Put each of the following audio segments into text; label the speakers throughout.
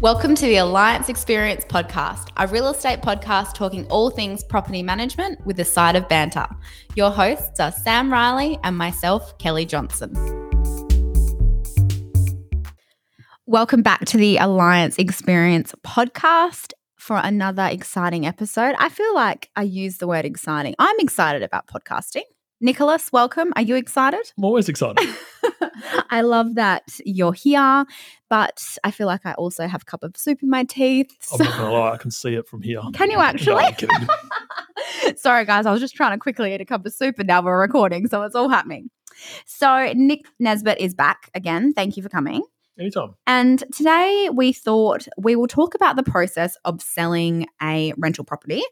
Speaker 1: Welcome to the Alliance Experience podcast, a real estate podcast talking all things property management with a side of banter. Your hosts are Sam Riley and myself, Kelly Johnson. Welcome back to the Alliance Experience podcast for another exciting episode. I feel like I use the word exciting. I'm excited about podcasting. Nicholas, welcome. Are you excited?
Speaker 2: I'm always excited.
Speaker 1: I love that you're here, but I feel like I also have a cup of soup in my teeth.
Speaker 2: I'm not gonna lie, I can see it from here.
Speaker 1: Can you
Speaker 2: No,
Speaker 1: actually?
Speaker 2: I'm.
Speaker 1: Sorry, guys, I was just trying to quickly eat a cup of soup and now we're recording, so it's all happening. So, Nick Nesbitt is back again. Thank you for coming.
Speaker 2: Anytime.
Speaker 1: And today we thought we will talk about the process of selling a rental property,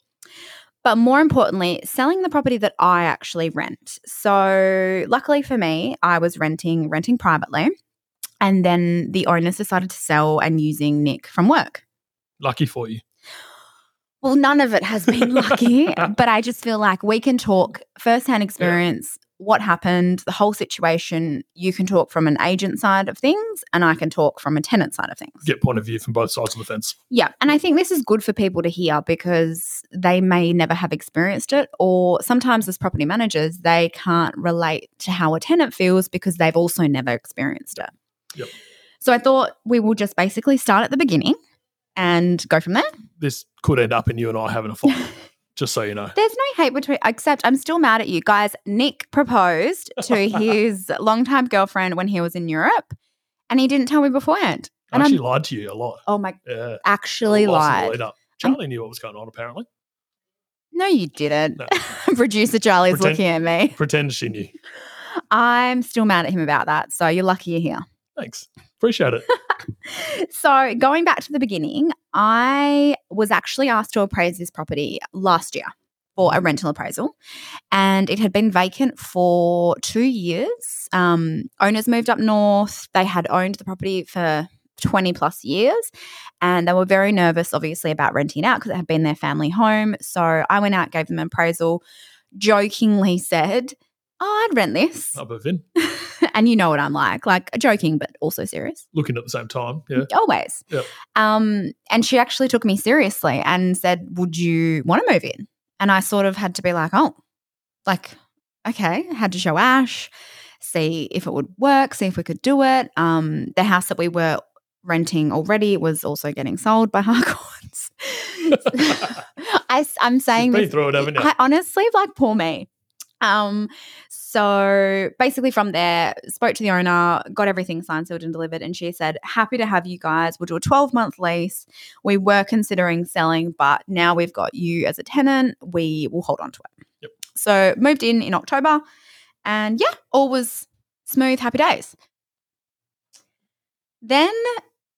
Speaker 1: but more importantly, selling the property that I actually rent. So, luckily for me, I was renting renting privately, and then the owners decided to sell and using Nick from work.
Speaker 2: Lucky for you.
Speaker 1: Well, none of it has been lucky, but I just feel like we can talk firsthand experience, what happened, the whole situation. You can talk from an agent side of things, and I can talk from a tenant side of things.
Speaker 2: Get point of view from both sides of the fence.
Speaker 1: Yeah. And I think this is good for people to hear because they may never have experienced it, or sometimes as property managers, they can't relate to how a tenant feels because they've also never experienced it.
Speaker 2: Yep.
Speaker 1: So I thought we will just basically start at the beginning and go from there.
Speaker 2: This could end up in you and I having a fight. just so you know.
Speaker 1: There's no hate between, except I'm still mad at you guys. Nick proposed to his longtime girlfriend when he was in Europe, and he didn't tell me beforehand.
Speaker 2: I
Speaker 1: And
Speaker 2: actually
Speaker 1: I'm
Speaker 2: lied to you a lot.
Speaker 1: oh my,
Speaker 2: Yeah.
Speaker 1: actually
Speaker 2: Lots of the
Speaker 1: lied.
Speaker 2: Charlie knew what was going on apparently.
Speaker 1: No, you didn't.
Speaker 2: No.
Speaker 1: Producer Charlie's
Speaker 2: Pretend-
Speaker 1: looking at me.
Speaker 2: Pretend she knew.
Speaker 1: I'm still mad at him about that. So you're lucky you're here.
Speaker 2: Thanks. Appreciate it.
Speaker 1: So going back to the beginning, I was actually asked to appraise this property last year for a rental appraisal, and it had been vacant for two years. Um, owners moved up north. They had owned the property for 20 plus years and they were very nervous obviously about renting out because it had been their family home so i went out gave them an appraisal jokingly said oh, i'd rent this
Speaker 2: Up of in.
Speaker 1: and you know what i'm like like joking but also serious
Speaker 2: Looking at the same time. Yeah.
Speaker 1: always.
Speaker 2: Yep.
Speaker 1: Um, and she actually took me seriously and said, "Would you want to move in?" And I sort of had to be like, "Oh, like okay." Had to show Ash, see if it would work, see if we could do it. Um, the house that we were renting already was also getting sold by Harcourts. I, am saying this.
Speaker 2: through it, haven't you?
Speaker 1: I honestly like poor me. Um, so basically from there, spoke to the owner, got everything signed, sealed, and delivered, and she said, Happy to have you guys. We'll do a 12 month lease. We were considering selling, but now we've got you as a tenant. We will hold on to it.
Speaker 2: Yep.
Speaker 1: So moved in in October, and yeah, all was smooth, happy days. Then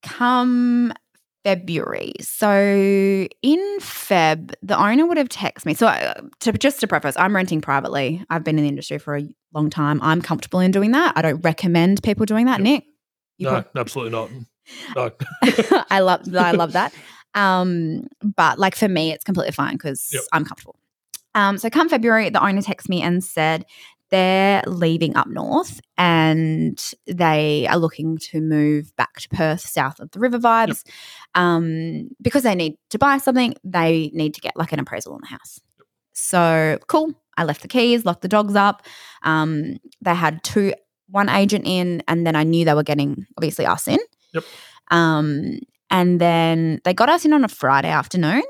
Speaker 1: come February. So in Feb, the owner would have texted me. So uh, to, just to preface, I'm renting privately. I've been in the industry for a long time. I'm comfortable in doing that. I don't recommend people doing that.
Speaker 2: Yep.
Speaker 1: Nick,
Speaker 2: no, absolutely not. No.
Speaker 1: I love I love that. Um, but like for me, it's completely fine because
Speaker 2: Yep.
Speaker 1: I'm comfortable. Um, so come February, the owner texted me and said they're leaving up north and they are looking to move back to Perth, south of the river vibes. Um, because they need to buy something, they need to get like an appraisal on the house. So cool. I left the keys, locked the dogs up. Um, they had two, one agent in, and then I knew they were getting obviously us in.
Speaker 2: Yep.
Speaker 1: Um, and then they got us in on a Friday afternoon.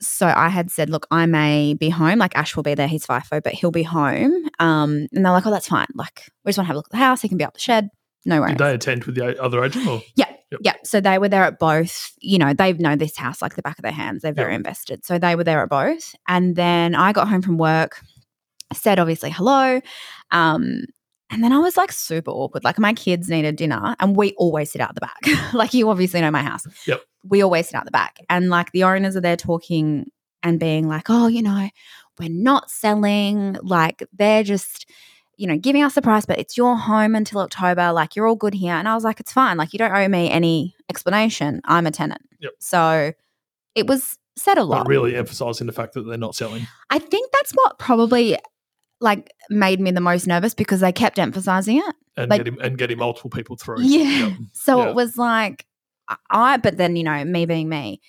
Speaker 1: So I had said, look, I may be home. Like Ash will be there. He's FIFO, but he'll be home. Um, and they're like, oh, that's fine. Like we just want to have a look at the house. He can be up the shed. No worries.
Speaker 2: Did they attend with the other agent or?
Speaker 1: Yeah.
Speaker 2: Yep.
Speaker 1: Yeah. So they were there at both. You know, they know this house like the back of their hands. They're very
Speaker 2: Yep.
Speaker 1: invested. So they were there at both. And then I got home from work, said obviously hello. Um, and then I was like super awkward. Like my kids needed dinner and we always sit out the back. like you obviously know my house.
Speaker 2: Yep.
Speaker 1: We always sit out the back. And like the owners are there talking and being like, oh, you know, we're not selling. Like they're just, you know, giving us the price, but it's your home until October. Like you're all good here. And I was like, it's fine. Like you don't owe me any explanation. I'm a tenant.
Speaker 2: Yep.
Speaker 1: So it was said a lot.
Speaker 2: But really emphasising the fact that they're not selling.
Speaker 1: I think that's what probably like made me the most nervous because they kept emphasizing it.
Speaker 2: and
Speaker 1: Like-
Speaker 2: getting and getting multiple people through.
Speaker 1: Yeah.
Speaker 2: Yep.
Speaker 1: So
Speaker 2: Yeah.
Speaker 1: it was like, I- but then, you know, me being me,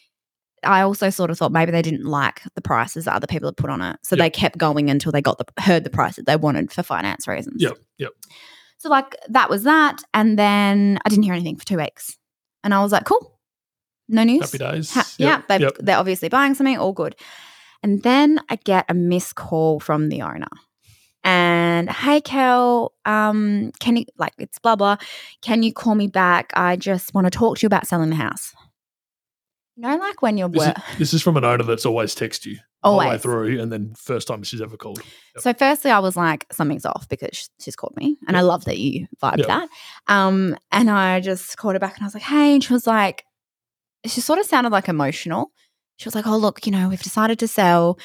Speaker 1: I also sort of thought maybe they didn't like the prices that other people had put on it. So
Speaker 2: Yep.
Speaker 1: they kept going until they got the heard the price that they wanted for finance reasons.
Speaker 2: Yep, yep.
Speaker 1: So like that was that. And then I didn't hear anything for two weeks. And I was like, cool. No news.
Speaker 2: Happy days.
Speaker 1: Ha- yeah, they've,
Speaker 2: yep.
Speaker 1: they're obviously buying something, all good. And then I get a missed call from the owner. And hey, Kel, um, can you like it's blah blah? Can you call me back? I just want to talk to you about selling the house. You know, like when you're
Speaker 2: This, is, this is from an owner that's always text you all the way through, and then first time she's ever called. Yep.
Speaker 1: So firstly, I was like, something's off because she's called me, and I love that you vibed
Speaker 2: Yeah.
Speaker 1: that. Um, and I just called her back, and I was like, "Hey," and she was like, she sort of sounded like emotional. She was like, "Oh, look, you know, we've decided to sell.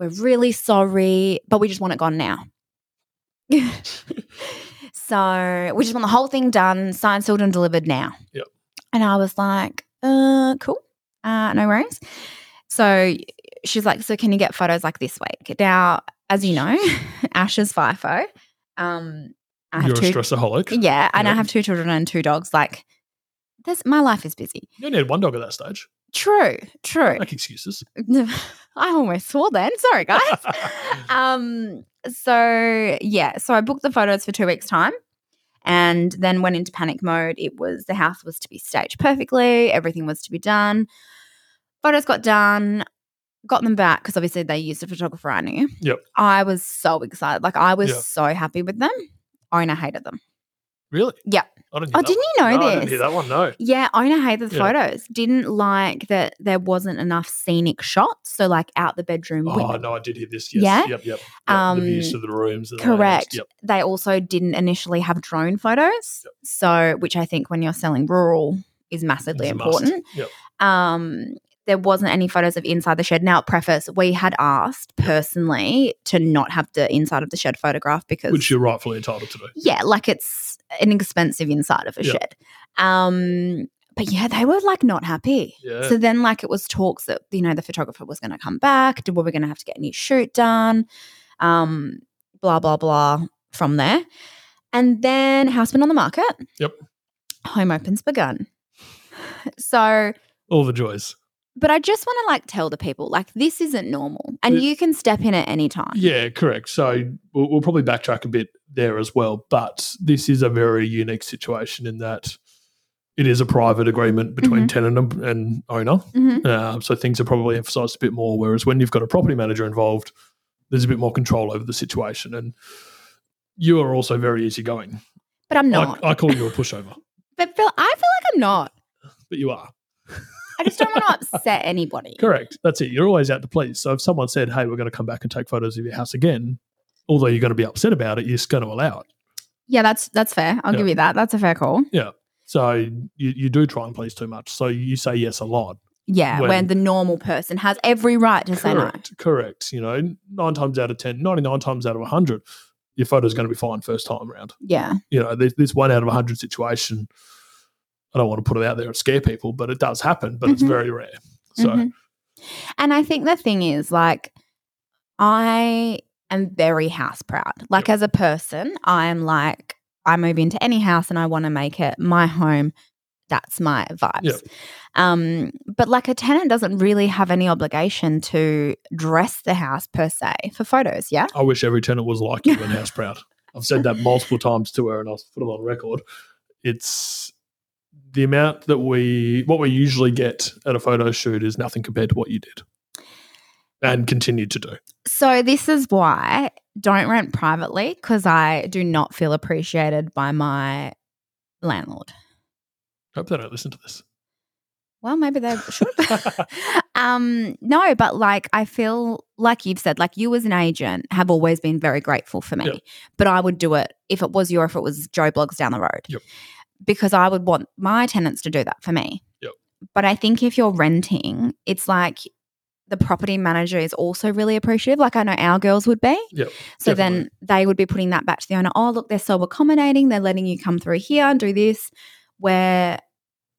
Speaker 1: We're really sorry, but we just want it gone now." So we just want the whole thing done, signed, sealed, and delivered now.
Speaker 2: Yep.
Speaker 1: And I was like, "Uh, cool, uh, no worries." So she's like, "So can you get photos like this week?" Now, as you know, Ash is FIFO. Um, I have
Speaker 2: You're
Speaker 1: two.
Speaker 2: a stressaholic.
Speaker 1: Yeah, and I have two children and two dogs. Like, this, my life is busy.
Speaker 2: You only had one dog at that stage.
Speaker 1: True, true.
Speaker 2: Make excuses.
Speaker 1: I almost swore then. Sorry, guys. um. So yeah, so I booked the photos for two weeks' time, and then went into panic mode. It was the house was to be staged perfectly. Everything was to be done. Photos got done. Got them back because obviously they used a photographer I knew.
Speaker 2: Yep.
Speaker 1: I was so excited. Like I was
Speaker 2: Yep.
Speaker 1: so happy with them. Owner hated them.
Speaker 2: Really?
Speaker 1: Yeah.
Speaker 2: I didn't.
Speaker 1: Oh, didn't
Speaker 2: one.
Speaker 1: you know
Speaker 2: no, I didn't hear that one. No.
Speaker 1: Yeah, owner hated the
Speaker 2: Yeah.
Speaker 1: photos. Didn't like that there wasn't enough scenic shots. So like out the bedroom.
Speaker 2: Oh
Speaker 1: window.
Speaker 2: no, I did hear this. Yes.
Speaker 1: Yeah?
Speaker 2: Yep. Yep. yep. the views
Speaker 1: Um,
Speaker 2: to the rooms. And the.
Speaker 1: Correct.
Speaker 2: Yep.
Speaker 1: They also didn't initially have drone photos.
Speaker 2: Yep.
Speaker 1: So which I think when you're selling rural is massively
Speaker 2: It's a must.
Speaker 1: important.
Speaker 2: Yep.
Speaker 1: Um there wasn't any photos of inside the shed. Now, preface, we had asked personally to not have the inside of the shed photographed because
Speaker 2: Which you're rightfully entitled to do.
Speaker 1: yeah, like it's an expensive inside of a
Speaker 2: Yeah.
Speaker 1: shed. Um, but yeah, they were like not happy.
Speaker 2: Yeah.
Speaker 1: So then, like, it was talks that you know the photographer was going to come back. Were we going to have to get a new shoot done? Um, blah blah blah. From there, and then house been on the market.
Speaker 2: Yep.
Speaker 1: Home opens begun. So,
Speaker 2: All the joys.
Speaker 1: but I just want to like tell the people like this isn't normal, and
Speaker 2: It-
Speaker 1: you can step in at any time.
Speaker 2: Yeah, correct. So we'll, we'll probably backtrack a bit there as well. But this is a very unique situation in that it is a private agreement between tenant and, owner.
Speaker 1: Mhm.
Speaker 2: Uh, so things are probably emphasized a bit more. Whereas when you've got a property manager involved, there's a bit more control over the situation. And you are also very easygoing.
Speaker 1: But I'm
Speaker 2: I,
Speaker 1: not.
Speaker 2: I call you a pushover,
Speaker 1: but Phil, I feel like I'm not.
Speaker 2: but you are.
Speaker 1: I just don't want to upset anybody.
Speaker 2: Correct. That's it. You're always out to please. So if someone said, hey, we're going to come back and take photos of your house again, although you're going to be upset about it, you're just going to allow it.
Speaker 1: Yeah, that's that's fair. I'll
Speaker 2: Yeah.
Speaker 1: give you that. That's a fair call. Yeah.
Speaker 2: So you, you do try and please too much. So you say yes a lot.
Speaker 1: Yeah,
Speaker 2: When-
Speaker 1: when, the normal person has every right to say no.
Speaker 2: Correct. Correct. You know, nine times out of 10, 99 times out of 100, your photo's going to be fine first time around.
Speaker 1: Yeah.
Speaker 2: You know, this, this one out of 100 situation, I don't want to put it out there and scare people, but it does happen, but it's
Speaker 1: Mhm.
Speaker 2: very rare. So,
Speaker 1: Mhm. And I think the thing is, like, I am very house proud. Like, as a person, I'm like, I move into any house and I want to make it my home. That's my vibes.
Speaker 2: Yep.
Speaker 1: Um, but like a tenant doesn't really have any obligation to dress the house per se for photos. Yeah.
Speaker 2: I wish every tenant was like you and house proud. I've said that multiple times to her and I'll put it on record. It's the amount that we, what we usually get at a photo shoot is nothing compared to what you did and continue to do.
Speaker 1: So this is why don't rent privately because I do not feel appreciated by my landlord.
Speaker 2: Hope they don't listen to this.
Speaker 1: Well, maybe they should. um, no, but like I feel like you've said, like you as an agent have always been very grateful for me.
Speaker 2: Yep.
Speaker 1: But I would do it if it was you or if it was Joe Bloggs down the road.
Speaker 2: Yep.
Speaker 1: Because I would want my tenants to do that for me.
Speaker 2: Yep.
Speaker 1: But I think if you're renting, it's like the property manager is also really appreciative. Like I know our girls would be.
Speaker 2: Yep.
Speaker 1: So then they would be putting that back to the owner. Oh, look, they're so accommodating. They're letting you come through here and do this. Where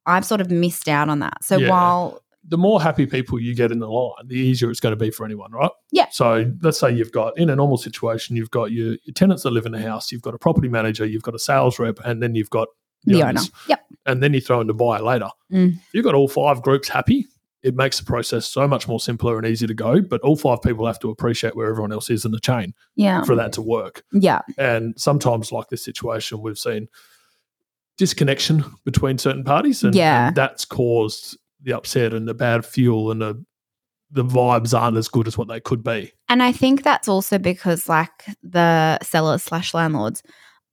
Speaker 1: I've sort of missed out on that. So
Speaker 2: Yeah.
Speaker 1: while
Speaker 2: the more happy people you get in the line, the easier it's going to be for anyone, right?
Speaker 1: Yeah.
Speaker 2: So let's say you've got in a normal situation, you've got your, your tenants that live in the house, you've got a property manager, you've got a sales rep, and then you've got
Speaker 1: The owner.
Speaker 2: owners.
Speaker 1: Yep.
Speaker 2: and then you throw in the buyer later.
Speaker 1: Mm.
Speaker 2: You've got all five groups happy, it makes the process so much more simpler and easier to go. But all five people have to appreciate where everyone else is in the chain
Speaker 1: Yeah.
Speaker 2: for that to work.
Speaker 1: Yeah.
Speaker 2: And sometimes, like this situation, we've seen disconnection between certain parties, and,
Speaker 1: Yeah.
Speaker 2: and that's caused the upset and the bad fuel and the the vibes aren't as good as what they could be.
Speaker 1: And I think that's also because like the sellers slash landlords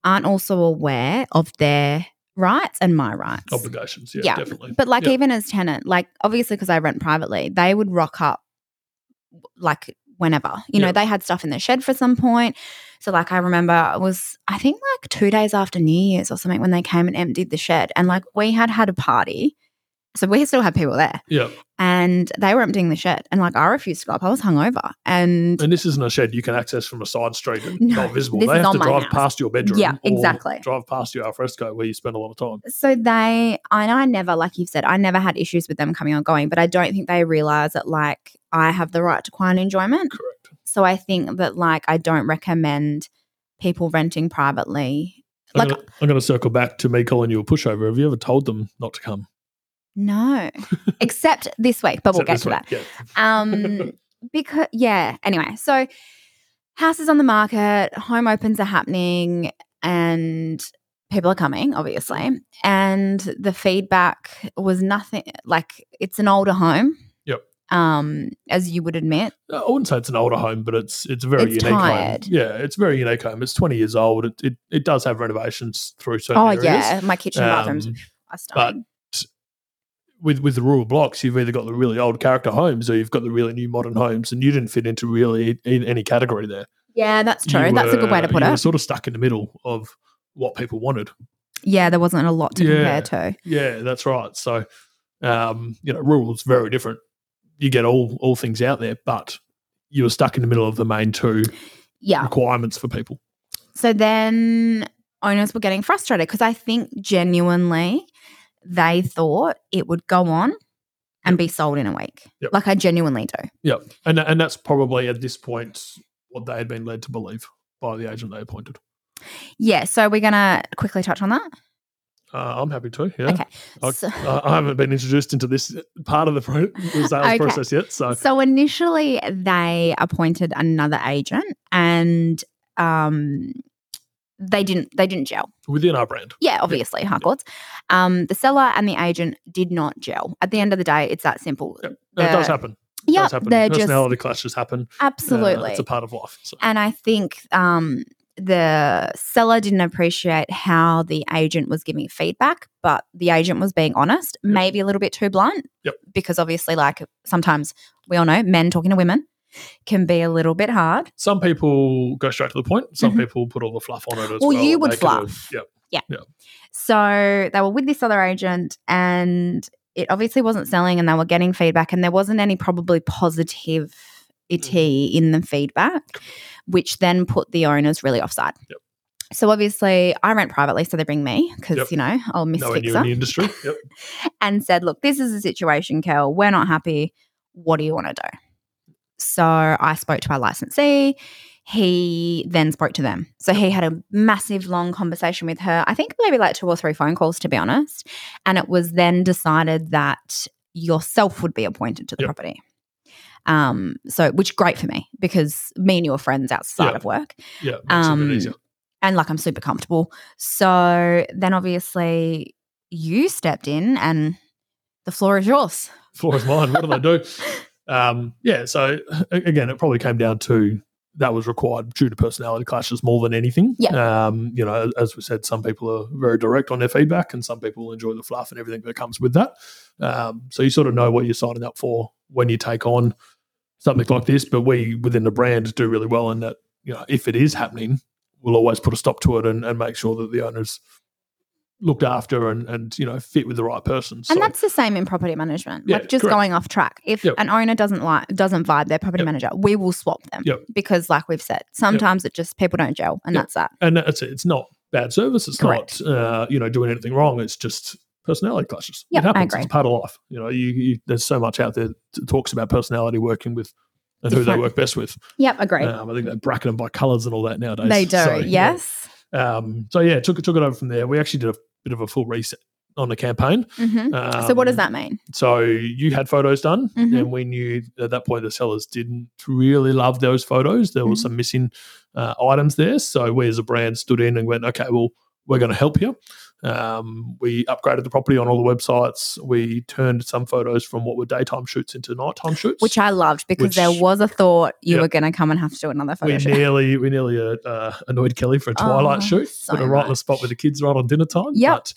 Speaker 1: aren't also aware of their rights and my rights.
Speaker 2: Obligations, yeah,
Speaker 1: Yeah,
Speaker 2: definitely.
Speaker 1: But like
Speaker 2: Yeah.
Speaker 1: even as tenant, like obviously because I rent privately, they would rock up like whenever. You know,
Speaker 2: Yeah.
Speaker 1: they had stuff in the shed for some point. So like I remember it was I think like 2 days after New Year's or something when they came and emptied the shed and like we had had a party. So we still had people there
Speaker 2: yeah,
Speaker 1: and they were emptying the shed and like I refused to go up. I was hungover and
Speaker 2: and this isn't a shed you can access from a side street and
Speaker 1: No,
Speaker 2: not visible. They have to drive
Speaker 1: house.
Speaker 2: past your bedroom.
Speaker 1: Yeah,
Speaker 2: or
Speaker 1: exactly.
Speaker 2: Drive past your alfresco where you spend a lot of time.
Speaker 1: so they and I never like you've said I never had issues with them coming or going but I don't think they realize that like I have the right to quiet enjoyment
Speaker 2: Correct.
Speaker 1: so I think that like I don't recommend people renting privately
Speaker 2: I'm
Speaker 1: Like-
Speaker 2: gonna, I'm going to circle back to me calling you a pushover. Have you ever told them not to come?
Speaker 1: No except this week but we'll
Speaker 2: Except
Speaker 1: get to
Speaker 2: this
Speaker 1: that
Speaker 2: Yeah.
Speaker 1: um because yeah anyway so house is on the market home opens are happening and people are coming obviously and the feedback was nothing like it's an older home
Speaker 2: Yep.
Speaker 1: um as you would admit
Speaker 2: I wouldn't say it's an older home, but it's it's a very
Speaker 1: It's
Speaker 2: unique
Speaker 1: tired.
Speaker 2: home. Yeah, it's a very unique home. It's 20 years old. It it, it does have renovations through certain
Speaker 1: oh
Speaker 2: areas.
Speaker 1: yeah my kitchen and bathrooms
Speaker 2: Um,
Speaker 1: are stunning
Speaker 2: with with the rural blocks, you've either got the really old character homes or you've got the really new modern homes, and you didn't fit into really in any category there.
Speaker 1: yeah that's true
Speaker 2: You
Speaker 1: that's a good way to put
Speaker 2: you were
Speaker 1: it
Speaker 2: sort of stuck in the middle of what people wanted.
Speaker 1: yeah there wasn't a lot to
Speaker 2: Yeah.
Speaker 1: compare to
Speaker 2: Yeah, that's right. So, um, you know, rural is very different. You get all all things out there, but you were stuck in the middle of the main two
Speaker 1: yeah
Speaker 2: requirements for people.
Speaker 1: So then owners were getting frustrated because I think genuinely they thought it would go on and be sold in a week.
Speaker 2: Yep.
Speaker 1: Like I genuinely do.
Speaker 2: Yeah, and and that's probably at this point what they had been led to believe by the agent they appointed.
Speaker 1: Yeah. So we're going to quickly touch on that.
Speaker 2: Uh, I'm happy to. Yeah,
Speaker 1: Okay.
Speaker 2: I,
Speaker 1: So,
Speaker 2: I haven't been introduced into this part of the, pro- the sales
Speaker 1: Okay.
Speaker 2: process yet, so
Speaker 1: so initially they appointed another agent and um they didn't they didn't gel.
Speaker 2: within our brand.
Speaker 1: Yeah, obviously, Harcourts. Um, the seller and the agent did not gel. At the end of the day, it's that simple.
Speaker 2: Yep. No, it does happen. It
Speaker 1: Yeah,
Speaker 2: does happen.
Speaker 1: they're just
Speaker 2: Personality clashes happen. Uh,
Speaker 1: absolutely.
Speaker 2: it's a part of life. So.
Speaker 1: And I think um, the seller didn't appreciate how the agent was giving feedback, but the agent was being honest,
Speaker 2: Yep.
Speaker 1: maybe a little bit too blunt.
Speaker 2: Yep.
Speaker 1: Because obviously, like sometimes we all know men talking to women can be a little bit hard.
Speaker 2: Some people go straight to the point. Some
Speaker 1: Mhm.
Speaker 2: people put all the fluff on it as
Speaker 1: Well,
Speaker 2: well.
Speaker 1: you would
Speaker 2: a-
Speaker 1: fluff.
Speaker 2: Yep. Yeah.
Speaker 1: So they were with this other agent and it obviously wasn't selling and they were getting feedback and there wasn't any probably positive
Speaker 2: Mm.
Speaker 1: in the feedback, which then put the owners really offside.
Speaker 2: Yep.
Speaker 1: So obviously I rent privately, so they bring me because
Speaker 2: Yep.
Speaker 1: you know I'll miss
Speaker 2: you in
Speaker 1: fixer
Speaker 2: the industry. Yep.
Speaker 1: and said, "Look, this is the situation, Kel. We're not happy. What do you want to do?" So I spoke to our licensee. He then spoke to them. So he had a massive, long conversation with her. I think maybe like two or three phone calls, to be honest. And it was then decided that yourself would be appointed to the
Speaker 2: Yep.
Speaker 1: property. Um, so which great for me because me and you are friends outside
Speaker 2: Yeah.
Speaker 1: of work
Speaker 2: Yeah.
Speaker 1: Um,
Speaker 2: easier.
Speaker 1: and like I'm super comfortable. So then obviously you stepped in and the floor is yours.
Speaker 2: Floor is mine. What do I do? Um, yeah. So again, it probably came down to that was required due to personality clashes more than anything.
Speaker 1: Yeah.
Speaker 2: Um, you know, as we said, some people are very direct on their feedback, and some people enjoy the fluff and everything that comes with that. Um, so you sort of know what you're signing up for when you take on something like this. But we within the brand do really well in that. You know, if it is happening, we'll always put a stop to it and, and make sure that the owners looked after and and you know fit with the right person. So
Speaker 1: and that's the same in property management.
Speaker 2: Yeah,
Speaker 1: like just
Speaker 2: correct.
Speaker 1: going off track. If
Speaker 2: Yep.
Speaker 1: an owner doesn't like doesn't vibe their property
Speaker 2: Yep.
Speaker 1: manager, we will swap them.
Speaker 2: Yep.
Speaker 1: Because like we've said, sometimes it just people don't gel and that's that.
Speaker 2: and that's it. It's not bad service. It's
Speaker 1: Correct.
Speaker 2: not uh, you know doing anything wrong. It's just personality clashes.
Speaker 1: Yep,
Speaker 2: it
Speaker 1: I
Speaker 2: happens.
Speaker 1: agree.
Speaker 2: It's part of life. You know, you, you there's so much out there that talks about personality working with and who they work best with.
Speaker 1: Yep, agree.
Speaker 2: Um, I think they bracket them by colours and all that nowadays.
Speaker 1: they do.
Speaker 2: So, yeah.
Speaker 1: yes.
Speaker 2: Um, so yeah, took it took it over from there. We actually did a bit of a full reset on the campaign.
Speaker 1: hmm so what does
Speaker 2: Um,
Speaker 1: that mean?
Speaker 2: So you had photos done,
Speaker 1: Mhm.
Speaker 2: and we knew at that point the sellers didn't really love those photos. There was
Speaker 1: Mhm.
Speaker 2: some missing uh, items there. So we as a brand stood in and went, okay, well, we're going to help you. Um, we upgraded the property on all the websites. We turned some photos from what were daytime shoots into nighttime shoots.
Speaker 1: Which I loved because there was a thought you
Speaker 2: Yep.
Speaker 1: were going to come and have to do another photo
Speaker 2: we
Speaker 1: shoot.
Speaker 2: nearly we nearly uh, uh, annoyed Kelly for a twilight
Speaker 1: Oh,
Speaker 2: shoot.
Speaker 1: so
Speaker 2: Put her right in the spot with the kids right on dinner time. But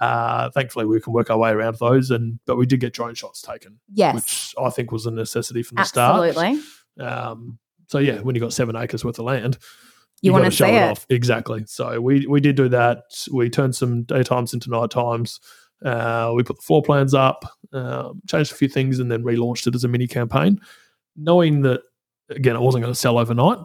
Speaker 2: uh, thankfully we can work our way around those. And but we did get drone shots taken,
Speaker 1: Yes,
Speaker 2: which I think was a necessity from the start.
Speaker 1: absolutely.
Speaker 2: Um, so yeah, when you got seven acres worth of land,
Speaker 1: You want
Speaker 2: gotta show
Speaker 1: see it.
Speaker 2: off exactly. So we we did do that. We turned some daytimes into night times. Uh, we put the floor plans up, um, changed a few things, and then relaunched it as a mini campaign, knowing that again it wasn't going to sell overnight.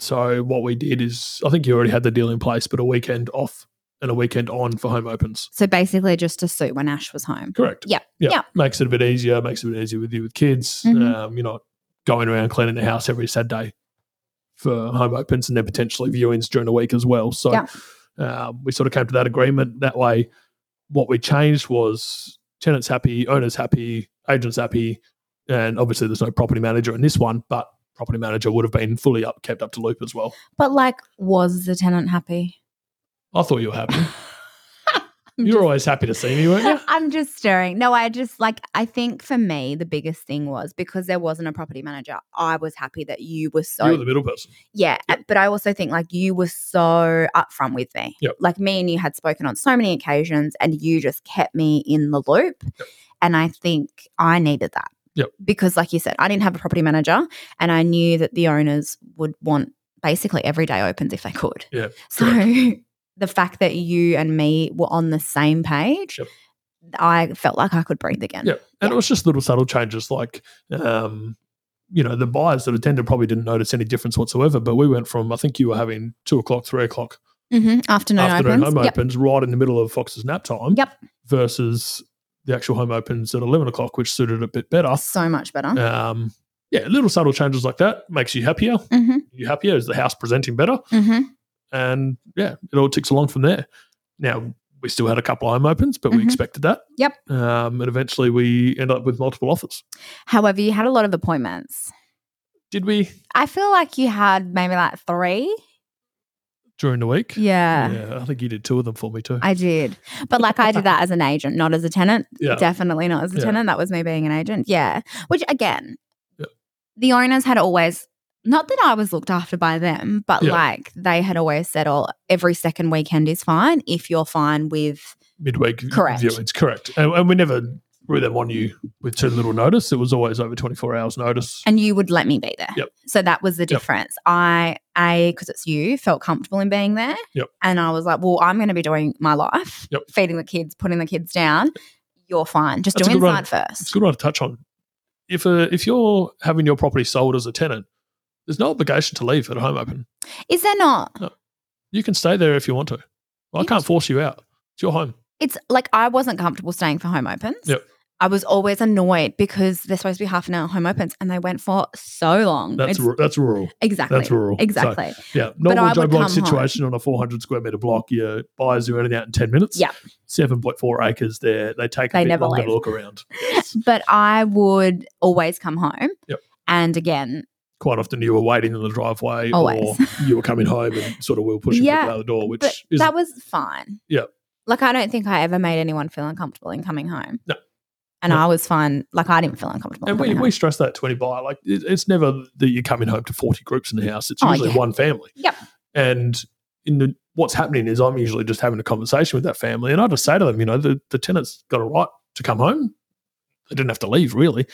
Speaker 2: So what we did is, I think you already had the deal in place, but a weekend off and a weekend on for home opens.
Speaker 1: So basically, just to suit when Ash was home.
Speaker 2: Correct.
Speaker 1: Yeah.
Speaker 2: Yeah.
Speaker 1: Yep.
Speaker 2: Makes it a bit easier. Makes it a bit easier with you with kids.
Speaker 1: Mhm.
Speaker 2: Um, you're not going around cleaning the house every Saturday for home opens and then potentially viewings during the week as well. So
Speaker 1: Yeah.
Speaker 2: um, we sort of came to that agreement. That way, what we changed was tenants happy, owners happy, agents happy, and obviously there's no property manager in this one, but property manager would have been fully up, kept up to loop as well.
Speaker 1: But like, was the tenant happy?
Speaker 2: I thought you were happy. You were
Speaker 1: just-
Speaker 2: always happy to see me, weren't you?
Speaker 1: I'm just stirring. No, I just like, I think for me, the biggest thing was because there wasn't a property manager, I was happy that you were so
Speaker 2: you were the middle person.
Speaker 1: Yeah, uh, but I also think like you were so upfront with me.
Speaker 2: Yep.
Speaker 1: Like me and you had spoken on so many occasions and you just kept me in the loop. And I think I needed that.
Speaker 2: Yep.
Speaker 1: Because like you said, I didn't have a property manager and I knew that the owners would want basically everyday opens if they could.
Speaker 2: Yeah,
Speaker 1: So the fact that you and me were on the same page,
Speaker 2: Yep.
Speaker 1: I felt like I could breathe again.
Speaker 2: Yeah, and it was just little subtle changes like, um, you know, the buyers that attended probably didn't notice any difference whatsoever. But we went from I think you were having two o'clock, three o'clock
Speaker 1: hmm Afternoon,
Speaker 2: afternoon
Speaker 1: opens.
Speaker 2: home
Speaker 1: Yep.
Speaker 2: opens right in the middle of Fox's nap time.
Speaker 1: Yep.
Speaker 2: Versus the actual home opens at eleven o'clock, which suited a bit better.
Speaker 1: So much better.
Speaker 2: Um, yeah, little subtle changes like that makes you happier.
Speaker 1: hmm
Speaker 2: You happier is the house presenting better,
Speaker 1: hmm
Speaker 2: and yeah, it all ticks along from there. Now we still had a couple of home opens, but we
Speaker 1: Mhm.
Speaker 2: expected that.
Speaker 1: Yep.
Speaker 2: Um, and eventually we end up with multiple offers.
Speaker 1: However, you had a lot of appointments.
Speaker 2: Did we
Speaker 1: I feel like you had maybe like three.
Speaker 2: during the week?
Speaker 1: Yeah,
Speaker 2: Yeah, I think you did two of them for me too.
Speaker 1: I did. But like I did that as an agent, not as a tenant.
Speaker 2: yeah,
Speaker 1: Definitely not as a
Speaker 2: Yeah.
Speaker 1: tenant. That was me being an agent. Yeah. Which again,
Speaker 2: Yeah.
Speaker 1: the owners had always, not that I was looked after by them, but
Speaker 2: Yeah.
Speaker 1: like they had always said, oh, every second weekend is fine if you're fine with.
Speaker 2: midweek
Speaker 1: Correct.
Speaker 2: viewings, correct. And, and we never threw them on you with too little notice. It was always over twenty four hours notice.
Speaker 1: And you would let me be there.
Speaker 2: Yep.
Speaker 1: So that was the difference. I, a because it's you, felt comfortable in being there.
Speaker 2: Yep.
Speaker 1: And I was like, well, I'm going to be doing my life,
Speaker 2: Yep.
Speaker 1: feeding the kids, putting the kids down. You're fine. Just
Speaker 2: That's
Speaker 1: do
Speaker 2: one.
Speaker 1: inside
Speaker 2: It's a good one to touch on. If uh, if you're having your property sold as a tenant, there's no obligation to leave at a home open.
Speaker 1: Is there not?
Speaker 2: You can stay there if you want to. I can't force you out. It's your home.
Speaker 1: It's like I wasn't comfortable staying for home opens.
Speaker 2: Yep.
Speaker 1: I was always annoyed because they're supposed to be half an hour home opens and they went for so long.
Speaker 2: That's ru- that's rural.
Speaker 1: exactly.
Speaker 2: That's rural. So,
Speaker 1: Exactly.
Speaker 2: yeah,
Speaker 1: But
Speaker 2: normal Joe Block
Speaker 1: come home.
Speaker 2: situation on a 400 square meter block. Your buyers are in and out in 10 minutes.
Speaker 1: Yep.
Speaker 2: 7.4 acres there. They take a
Speaker 1: They
Speaker 2: bit
Speaker 1: never
Speaker 2: longer
Speaker 1: leave.
Speaker 2: to look around. Yes.
Speaker 1: but I would always come home.
Speaker 2: Yep.
Speaker 1: And again,
Speaker 2: Quite often you were waiting in the driveway
Speaker 1: Always.
Speaker 2: or you were coming home and sort of will pushing
Speaker 1: Yeah,
Speaker 2: people out the door, which is
Speaker 1: that was fine.
Speaker 2: Yep.
Speaker 1: Like I don't think I ever made anyone feel uncomfortable in coming home.
Speaker 2: No.
Speaker 1: And
Speaker 2: No.
Speaker 1: I was fine. Like I didn't feel uncomfortable.
Speaker 2: And we,
Speaker 1: coming
Speaker 2: we stress that to any buyer. Like it, it's never that you're coming home to 40 groups in the house. It's
Speaker 1: Oh,
Speaker 2: usually
Speaker 1: yeah.
Speaker 2: one family.
Speaker 1: Yep.
Speaker 2: And in the what's happening is I'm usually just having a conversation with that family, and I just say to them, you know, the, the tenant's got a right to come home. They didn't have to leave, really.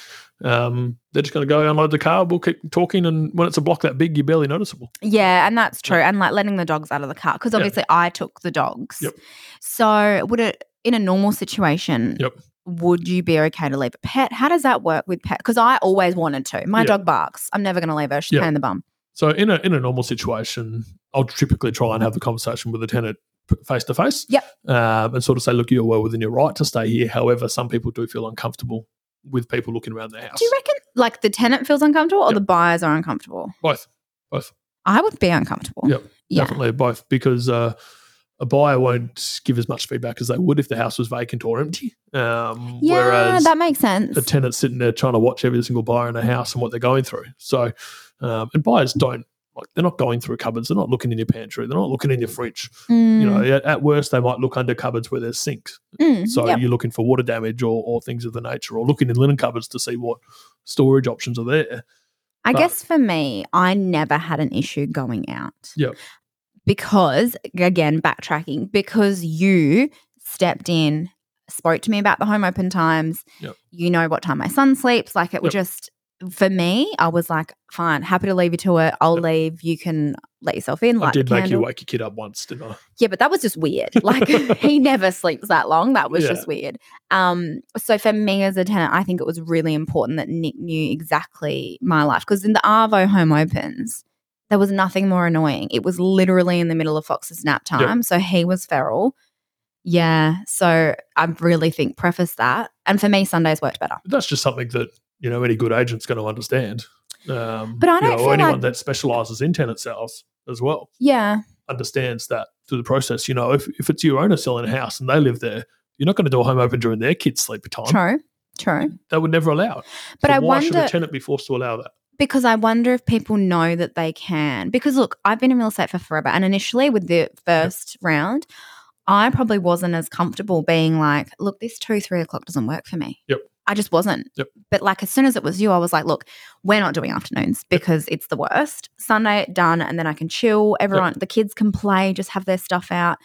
Speaker 2: Um, they're just going to go unload the car. We'll keep talking, and when it's a block that big, you're barely noticeable.
Speaker 1: Yeah, and that's true. And like letting the dogs out of the car because
Speaker 2: Yeah.
Speaker 1: obviously I took the dogs.
Speaker 2: Yep.
Speaker 1: So would it in a normal situation?
Speaker 2: Yep.
Speaker 1: Would you be okay to leave a pet? How does that work with pet? Because I always wanted to. My
Speaker 2: Yeah.
Speaker 1: dog barks. I'm never going to leave her. She's
Speaker 2: Yeah.
Speaker 1: pain in the bum.
Speaker 2: So in a in a normal situation, I'll typically try and have the conversation with the tenant face to face.
Speaker 1: Yep.
Speaker 2: Um, and sort of say, look, you're well within your right to stay here. However, some people do feel uncomfortable with people looking around their house.
Speaker 1: Do you reckon like the tenant feels uncomfortable or
Speaker 2: Yep.
Speaker 1: the buyers are uncomfortable?
Speaker 2: both, both,
Speaker 1: I would be uncomfortable.
Speaker 2: Yep.
Speaker 1: Yeah.
Speaker 2: definitely both, because uh, a buyer won't give as much feedback as they would if the house was vacant or empty. Um,
Speaker 1: Yeah,
Speaker 2: whereas
Speaker 1: that makes sense.
Speaker 2: a tenant sitting there trying to watch every single buyer in a house and what they're going through. So, um, and buyers don't like they're not going through cupboards. They're not looking in your pantry. They're not looking in your fridge. You know, at, at worst they might look under cupboards where there's sinks.
Speaker 1: Mm,
Speaker 2: So
Speaker 1: yep.
Speaker 2: you're looking for water damage or, or things of the nature, or looking in linen cupboards to see what storage options are there.
Speaker 1: I
Speaker 2: but-
Speaker 1: guess for me, I never had an issue going out.
Speaker 2: Yep.
Speaker 1: Because, again, backtracking, because you stepped in, spoke to me about the home open times.
Speaker 2: Yep.
Speaker 1: You know what time my son sleeps. Like it was
Speaker 2: Yep.
Speaker 1: just, for me, I was like, fine, happy to leave you to it. I'll
Speaker 2: Yep.
Speaker 1: leave. You can let yourself in.
Speaker 2: I did make you wake your kid up once, didn't I?
Speaker 1: Yeah, but that was just weird. Like he never sleeps that long. That was
Speaker 2: Yeah.
Speaker 1: just weird. Um, so for me as a tenant, I think it was really important that Nick knew exactly my life because in the Arvo home opens, there was nothing more annoying. It was literally in the middle of Fox's nap
Speaker 2: Yep.
Speaker 1: time, so he was feral. Yeah, so I really think preface that, and for me, Sundays worked better.
Speaker 2: That's just something that you know any good agent's going to understand. Um,
Speaker 1: But I don't
Speaker 2: know,
Speaker 1: feel
Speaker 2: anyone
Speaker 1: like-
Speaker 2: that specialises in tenant sales as well
Speaker 1: Yeah,
Speaker 2: understands that through the process. You know, if, if it's your owner selling a house and they live there, you're not going to do a home open during their kids' sleep time.
Speaker 1: true, true.
Speaker 2: They would never allow it.
Speaker 1: But
Speaker 2: So
Speaker 1: I
Speaker 2: why should a tenant be forced to allow that?
Speaker 1: because I wonder if people know that they can. Because look, I've been in real estate for forever, and initially with the first round, I probably wasn't as comfortable being like, look, this two, three o'clock doesn't work for me.
Speaker 2: Yep.
Speaker 1: I just wasn't.
Speaker 2: Yep.
Speaker 1: But like as soon as it was you, I was like, look, we're not doing afternoons because it's the worst. Sunday done, and then I can chill. Everyone, the kids can play, just have their stuff out.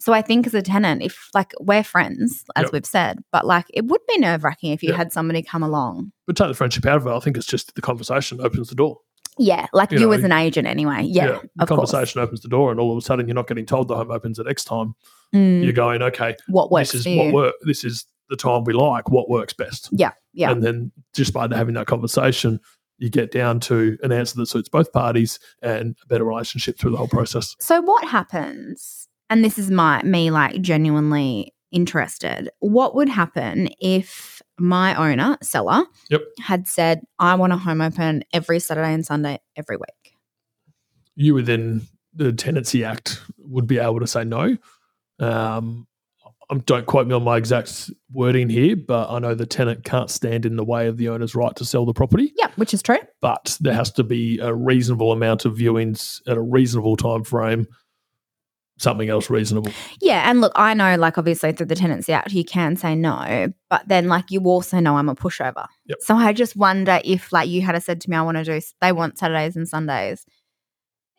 Speaker 1: So I think as a tenant, if like we're friends, as
Speaker 2: Yep.
Speaker 1: we've said, but like it would be nerve wracking if you
Speaker 2: Yep.
Speaker 1: had somebody come along.
Speaker 2: But take the friendship out of it. I think it's just the conversation opens the door.
Speaker 1: Yeah, like
Speaker 2: You
Speaker 1: you,
Speaker 2: know,
Speaker 1: as an agent, anyway. Yeah,
Speaker 2: the
Speaker 1: of course.
Speaker 2: conversation opens the door, and all of a sudden you're not getting told the home opens at X time.
Speaker 1: Mm,
Speaker 2: You're going, okay,
Speaker 1: what works
Speaker 2: this is what work. This is the time we like. What works best?
Speaker 1: Yeah, yeah.
Speaker 2: And then just by having that conversation, you get down to an answer that suits both parties and a better relationship through the whole process.
Speaker 1: So what happens? And this is my me like genuinely interested. What would happen if my owner, seller,
Speaker 2: Yep.
Speaker 1: had said, I want a home open every Saturday and Sunday every week?
Speaker 2: You within the Tenancy Act would be able to say no. Um, um, don't quote me on my exact wording here, but I know the tenant can't stand in the way of the owner's right to sell the property.
Speaker 1: Yeah, which is true.
Speaker 2: but there has to be a reasonable amount of viewings at a reasonable time frame. Something else reasonable.
Speaker 1: Yeah, and look, I know like obviously through the tenancy act you can say no, but then like you also know I'm a pushover.
Speaker 2: Yep.
Speaker 1: So I just wonder if like you had said to me I want to do they want Saturdays and Sundays.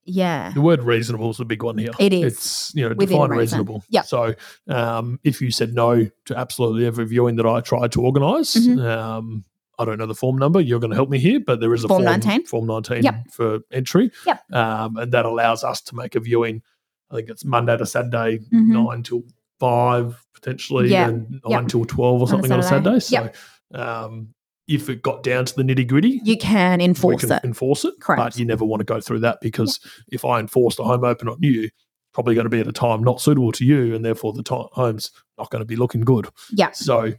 Speaker 1: Yeah.
Speaker 2: The word reasonable is a big one here.
Speaker 1: It is.
Speaker 2: It's you know define
Speaker 1: reason.
Speaker 2: reasonable.
Speaker 1: Yeah.
Speaker 2: So um, if you said no to absolutely every viewing that I tried to organise,
Speaker 1: Mhm.
Speaker 2: um, I don't know the form number. You're going to help me here, but there is a
Speaker 1: Form
Speaker 2: form
Speaker 1: 19.
Speaker 2: Form 19
Speaker 1: Yep.
Speaker 2: for entry.
Speaker 1: Yep.
Speaker 2: Um, and that allows us to make a viewing. I think it's Monday to Saturday,
Speaker 1: Mhm.
Speaker 2: nine till five potentially,
Speaker 1: Yeah.
Speaker 2: and
Speaker 1: Yep.
Speaker 2: nine till twelve or
Speaker 1: On a
Speaker 2: something on a
Speaker 1: Saturday.
Speaker 2: Saturday. So um, if it got down to the nitty gritty,
Speaker 1: You can enforce
Speaker 2: can
Speaker 1: it.
Speaker 2: enforce it.
Speaker 1: Correct.
Speaker 2: But you never want to go through that because if I enforced a home open on you, probably going to be at a time not suitable to you, and therefore the time, home's not going to be looking good.
Speaker 1: Yeah.
Speaker 2: So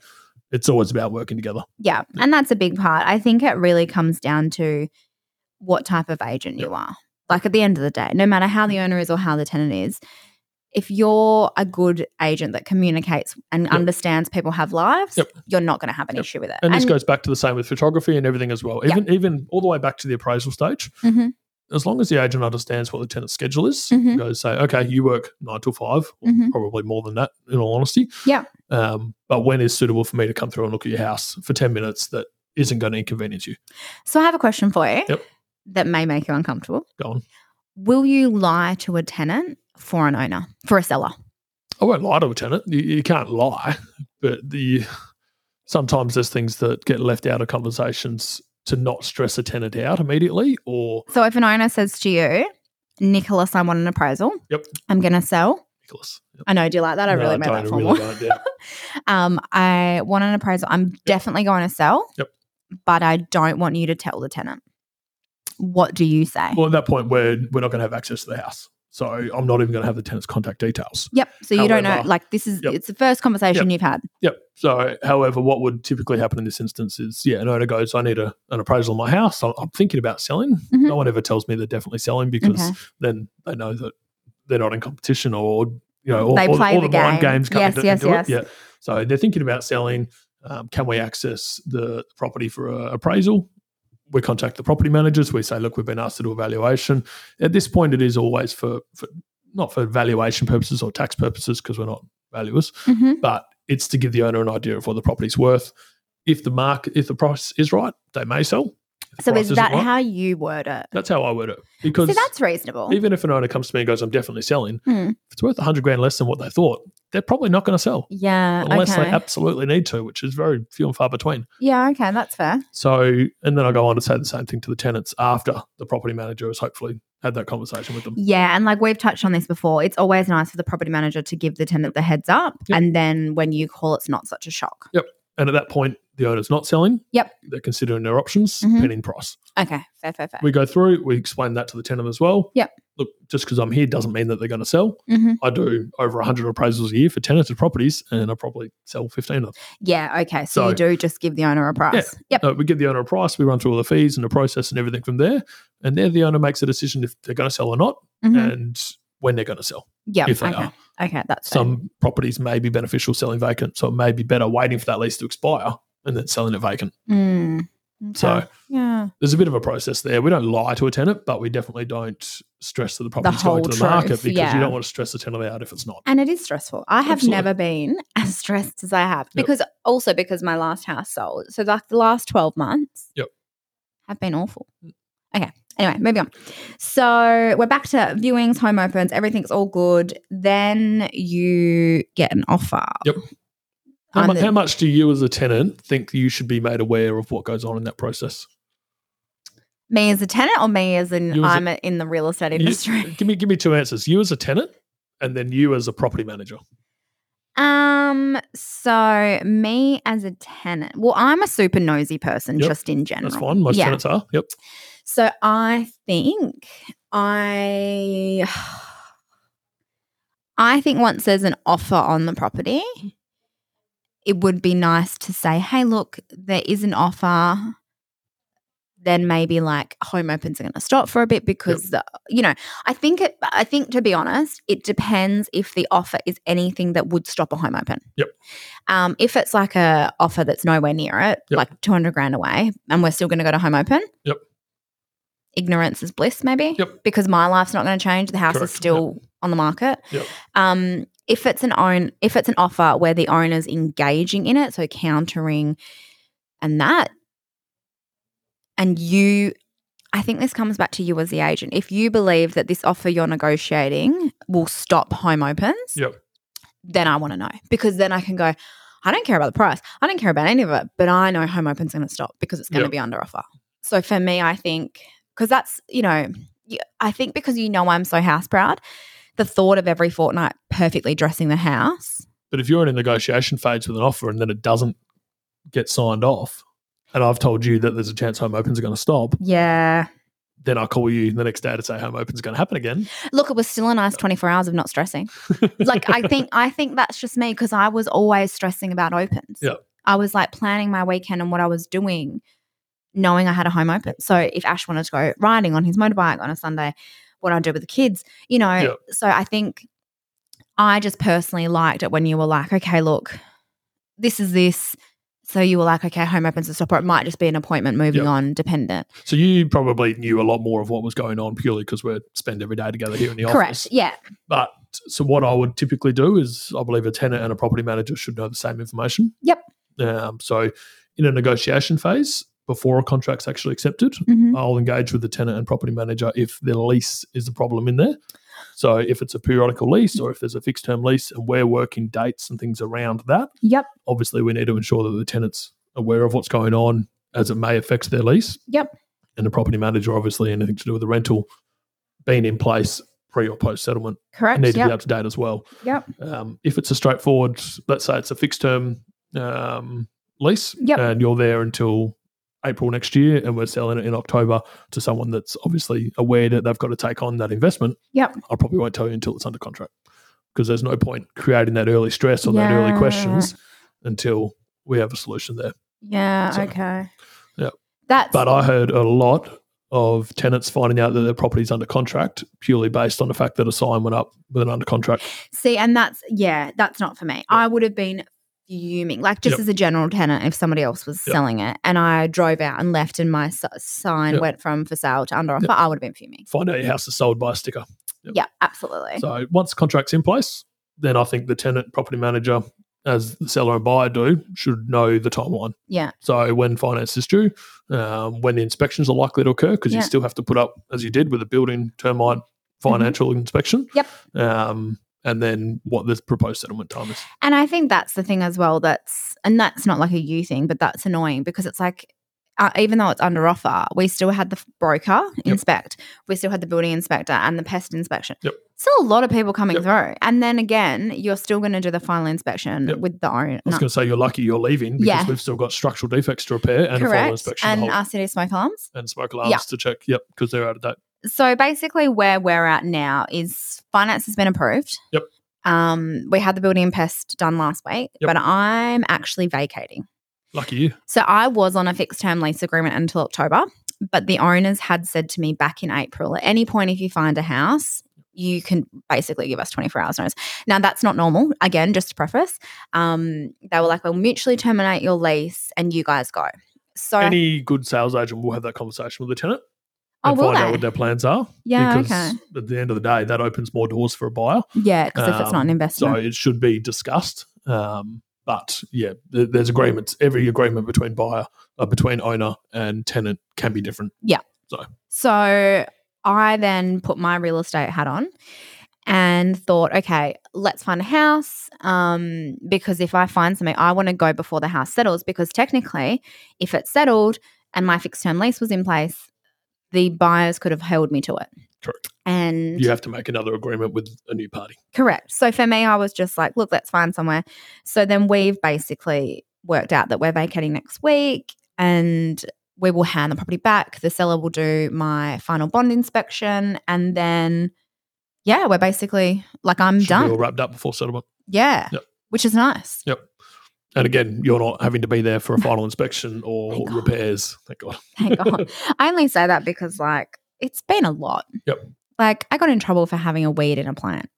Speaker 2: it's always about working together.
Speaker 1: Yeah. And that's a big part. I think it really comes down to what type of agent you are. Like at the end of the day, no matter how the owner is or how the tenant is, if you're a good agent that communicates and
Speaker 2: Yep.
Speaker 1: understands people have lives,
Speaker 2: Yep.
Speaker 1: you're not going to have an
Speaker 2: Yep.
Speaker 1: issue with it.
Speaker 2: And, this goes back to the same with photography and everything as well. Even even all the way back to the appraisal stage.
Speaker 1: Mhm.
Speaker 2: As long as the agent understands what the tenant's schedule is,
Speaker 1: Mhm.
Speaker 2: goes say, okay, you work nine till five, or
Speaker 1: Mhm.
Speaker 2: probably more than that, in all honesty.
Speaker 1: Yeah.
Speaker 2: Um, but when is suitable for me to come through and look at your house for ten minutes that isn't going to inconvenience you?
Speaker 1: So I have a question for you that may make you uncomfortable.
Speaker 2: Go on.
Speaker 1: Will you lie to a tenant for an owner, for a seller?
Speaker 2: I won't lie to a tenant. You, you can't lie, but the sometimes there's things that get left out of conversations to not stress a tenant out immediately, or
Speaker 1: So if an owner says to you, Nicholas, I want an appraisal.
Speaker 2: Yep.
Speaker 1: I'm going to sell.
Speaker 2: Nicholas. Yep.
Speaker 1: I know. Do you like that? I
Speaker 2: No,
Speaker 1: really made that formal.
Speaker 2: really yeah.
Speaker 1: um, I want an appraisal. I'm definitely going to sell.
Speaker 2: Yep.
Speaker 1: But I don't want you to tell the tenant. What do you say?
Speaker 2: Well, at that point, we're we're not going to have access to the house, so I'm not even going to have the tenant's contact details.
Speaker 1: yep. So you don't know. Like this is
Speaker 2: Yep.
Speaker 1: it's the first conversation you've had.
Speaker 2: Yep. So, however, what would typically happen in this instance is, yeah, an owner goes, "I need a, an appraisal of my house. I'm, I'm thinking about selling."
Speaker 1: Mhm.
Speaker 2: No one ever tells me they're definitely selling because
Speaker 1: Okay.
Speaker 2: then they know that they're not in competition or you know, all,
Speaker 1: They play
Speaker 2: all
Speaker 1: the
Speaker 2: the, mind
Speaker 1: game.
Speaker 2: games come
Speaker 1: Yes,
Speaker 2: into,
Speaker 1: yes,
Speaker 2: into
Speaker 1: yes.
Speaker 2: it. Yeah. So they're thinking about selling. Um, can we access the property for appraisal? We contact the property managers. We say, look, we've been asked to do a valuation. At this point, it is always for, for not for valuation purposes or tax purposes because we're not valuers,
Speaker 1: Mhm.
Speaker 2: but it's to give the owner an idea of what the property's worth. If the market, if the price is right, they may sell. If
Speaker 1: So is that
Speaker 2: right-
Speaker 1: how you word it?
Speaker 2: That's how I word it. Because
Speaker 1: See, that's reasonable.
Speaker 2: even if an owner comes to me and goes, I'm definitely selling,
Speaker 1: Hmm.
Speaker 2: if it's worth 100 grand less than what they thought, they're probably not going to sell
Speaker 1: yeah.
Speaker 2: unless
Speaker 1: okay.
Speaker 2: they absolutely need to, which is very few and far between.
Speaker 1: yeah. Okay. That's fair.
Speaker 2: So, and then I go on to say the same thing to the tenants after the property manager has hopefully had that conversation with them.
Speaker 1: Yeah, and like we've touched on this before, it's always nice for the property manager to give the tenant the heads up,
Speaker 2: Yep.
Speaker 1: and then when you call, it's not such a shock. Yep.
Speaker 2: And at that point, the owner's not selling.
Speaker 1: Yep.
Speaker 2: They're considering their options,
Speaker 1: Mhm.
Speaker 2: pending price.
Speaker 1: Okay, fair, fair, fair.
Speaker 2: We go through, we explain that to the tenant as well.
Speaker 1: Yep.
Speaker 2: Look, just because I'm here doesn't mean that they're going to sell.
Speaker 1: hmm
Speaker 2: I do over 100 appraisals a year for tenanted properties, and I probably sell 15 of them.
Speaker 1: Yeah, okay. So,
Speaker 2: So-
Speaker 1: you do just give the owner a price. Yep.
Speaker 2: Uh, we give the owner a price, we run through all the fees and the process and everything from there. And then the owner makes a decision if they're going to sell or not
Speaker 1: Mhm.
Speaker 2: and when they're going to sell.
Speaker 1: Yeah.
Speaker 2: if they
Speaker 1: okay.
Speaker 2: are.
Speaker 1: Okay, that's fair.
Speaker 2: Some properties may be beneficial selling vacant, so it may be better waiting for that lease to expire and then selling it vacant.
Speaker 1: Mm.
Speaker 2: So
Speaker 1: yeah,
Speaker 2: there's a bit of a process there. We don't lie to a tenant, but we definitely don't stress that the property's
Speaker 1: whole
Speaker 2: going to the market because
Speaker 1: yeah.
Speaker 2: you don't want to stress the tenant out if it's not.
Speaker 1: and it is stressful. I have
Speaker 2: Absolutely.
Speaker 1: never been as stressed as I have
Speaker 2: Yep.
Speaker 1: because also because my last house sold. So like the last twelve months,
Speaker 2: Yep.
Speaker 1: have been awful. Okay. Anyway, moving on. So we're back to viewings, home opens, everything's all good. Then you get an offer.
Speaker 2: Yep. How, mu-
Speaker 1: the-
Speaker 2: how much do you as a tenant think you should be made aware of what goes on in that process?
Speaker 1: me as a tenant or me as in
Speaker 2: You as a-
Speaker 1: I'm in the real estate
Speaker 2: You-
Speaker 1: industry?
Speaker 2: give me give me two answers. You as a tenant and then you as a property manager.
Speaker 1: Um, so me as a tenant, well, I'm a super nosy person
Speaker 2: Yep,
Speaker 1: just in general.
Speaker 2: That's fine. Most
Speaker 1: yeah.
Speaker 2: tenants are. Yep.
Speaker 1: So I think I I think once there's an offer on the property, it would be nice to say, "Hey, look, there is an offer." Then maybe like home opens are going to stop for a bit because the, you know I think it. I think to be honest, it depends if the offer is anything that would stop a home open.
Speaker 2: Yep.
Speaker 1: Um, if it's like a offer that's nowhere near it,
Speaker 2: Yep.
Speaker 1: like two hundred grand away, and we're still going to go to home open.
Speaker 2: Yep.
Speaker 1: Ignorance is bliss, maybe.
Speaker 2: Yep.
Speaker 1: Because my life's not going to change. The house
Speaker 2: Correct.
Speaker 1: is still on the market.
Speaker 2: Yep.
Speaker 1: Um, if it's an own, if it's an offer where the owner's engaging in it, so countering, and that, and you, I think this comes back to you as the agent. If you believe that this offer you're negotiating will stop home opens,
Speaker 2: Yep.
Speaker 1: then I want to know because then I can go. I don't care about the price. I don't care about any of it, but I know home open's going to stop because it's going to
Speaker 2: Yep.
Speaker 1: be under offer. So for me, I think because that's you know, i think because you know I'm so house proud, the thought of every fortnight perfectly dressing the house.
Speaker 2: But if you're in a negotiation phase with an offer and then it doesn't get signed off, and I've told you that there's a chance home opens are going to stop,
Speaker 1: Yeah.
Speaker 2: then I call you the next day to say home opens going to happen again.
Speaker 1: Look, it was still a nice 24 hours of not stressing. like I think I think that's just me because I was always stressing about opens.
Speaker 2: Yeah.
Speaker 1: I was like planning my weekend and what I was doing, knowing I had a home open. So if Ash wanted to go riding on his motorbike on a Sunday, what I do with the kids, you know.
Speaker 2: Yeah.
Speaker 1: So I think I just personally liked it when you were like, okay, look, this is this. So you were like, okay, home opens to stop, or it might just be an appointment moving
Speaker 2: Yeah.
Speaker 1: on, dependent.
Speaker 2: So you probably knew a lot more of what was going on purely because we spend every day together here in the
Speaker 1: Correct.
Speaker 2: office.
Speaker 1: Yeah.
Speaker 2: But so what I would typically do is I believe a tenant and a property manager should know the same information.
Speaker 1: Yep.
Speaker 2: Um, so in a negotiation phase, before a contract's actually accepted,
Speaker 1: Mhm.
Speaker 2: I'll engage with the tenant and property manager if the lease is the problem in there. So if it's a periodical lease or if there's a fixed term lease and we're working dates and things around that,
Speaker 1: Yep.
Speaker 2: obviously we need to ensure that the tenant's aware of what's going on as it may affect their lease.
Speaker 1: Yep.
Speaker 2: And the property manager, obviously, anything to do with the rental being in place pre or post settlement
Speaker 1: Correct.
Speaker 2: need to
Speaker 1: Yep.
Speaker 2: be up to date as well.
Speaker 1: Yep.
Speaker 2: Um, if it's a straightforward, let's say it's a fixed term um, lease,
Speaker 1: Yep.
Speaker 2: and you're there until April next year, and we're selling it in October to someone that's obviously aware that they've got to take on that investment,
Speaker 1: Yep.
Speaker 2: I probably won't tell you until it's under contract because there's no point creating that early stress or that early questions until we have a solution there.
Speaker 1: Yeah.
Speaker 2: So,
Speaker 1: okay.
Speaker 2: yeah.
Speaker 1: That's
Speaker 2: But I heard a lot of tenants finding out that their property's under contract purely based on the fact that a sign went up with an under contract.
Speaker 1: See, and that's yeah, that's not for me. I would have been fuming, like just
Speaker 2: Yep.
Speaker 1: as a general tenant, if somebody else was
Speaker 2: Yep.
Speaker 1: selling it, and I drove out and left, and my s- sign
Speaker 2: Yep.
Speaker 1: went from for sale to under offer, I would have been fuming.
Speaker 2: Find out your house is sold by a sticker.
Speaker 1: Yeah, absolutely.
Speaker 2: So once contract's in place, then I think the tenant property manager, as the seller and buyer do, should know the timeline.
Speaker 1: yeah,
Speaker 2: So when finance is due, um, when the inspections are likely to occur, because
Speaker 1: Yeah.
Speaker 2: you still have to put up, as you did with a building termite financial inspection.
Speaker 1: Yep.
Speaker 2: Um, and then what the proposed settlement time is.
Speaker 1: and I think that's the thing as well. That's and that's not like a you thing, but that's annoying because it's like. Uh, even though it's under offer, we still had the broker inspect, we still had the building inspector and the pest inspection.
Speaker 2: Yep.
Speaker 1: Still a lot of people coming
Speaker 2: Yep.
Speaker 1: through. And then again, you're still going to do the final inspection
Speaker 2: Yep.
Speaker 1: with the owner.
Speaker 2: I was going to say you're lucky you're leaving because
Speaker 1: Yeah.
Speaker 2: we've still got structural defects to repair and a final
Speaker 1: correct.
Speaker 2: inspection
Speaker 1: And RCD smoke alarms.
Speaker 2: and smoke alarms to check. Yep, because they're out of date.
Speaker 1: So basically, where we're at now is finance has been approved.
Speaker 2: Yep.
Speaker 1: Um, we had the building and pest done last week,
Speaker 2: Yep.
Speaker 1: but I'm actually vacating.
Speaker 2: Lucky you.
Speaker 1: So I was on a fixed term lease agreement until October, but the owners had said to me back in April, at any point if you find a house, you can basically give us 24 hours notice. Now that's not normal. Again, just to preface, um, they were like, "We'll mutually terminate your lease, and you guys go." So
Speaker 2: Any good sales agent will have that conversation with the tenant and
Speaker 1: will
Speaker 2: find out
Speaker 1: they?
Speaker 2: what their plans are.
Speaker 1: yeah,
Speaker 2: because
Speaker 1: okay,
Speaker 2: at the end of the day, that opens more doors for a buyer.
Speaker 1: yeah, because if it's not an
Speaker 2: Um,
Speaker 1: investment,
Speaker 2: So it should be discussed. Um, but yeah, there's agreements. Every agreement between buyer, uh, between owner and tenant can be different. Yeah.
Speaker 1: So So I then put my real estate hat on and thought, okay, let's find a house. Um, because if I find something, I want to go before the house settles. Because technically, if it settled and my fixed term lease was in place, the buyers could have held me to it.
Speaker 2: Correct.
Speaker 1: And
Speaker 2: You have to make another agreement with a new party.
Speaker 1: Correct. So for me, I was just like, look, let's find somewhere. So then we've basically worked out that we're vacating next week and we will hand the property back. The seller will do my final bond inspection. And then, yeah, we're basically like, I'm
Speaker 2: Should be all
Speaker 1: done.
Speaker 2: wrapped up before settlement.
Speaker 1: Yeah.
Speaker 2: Yep.
Speaker 1: Which is nice.
Speaker 2: Yep. And again, you're not having to be there for a final inspection or
Speaker 1: Thank
Speaker 2: repairs. Thank God.
Speaker 1: Thank God. I only say that because, like, it's been a lot.
Speaker 2: Yep.
Speaker 1: Like, I got in trouble for having a weed in a plant.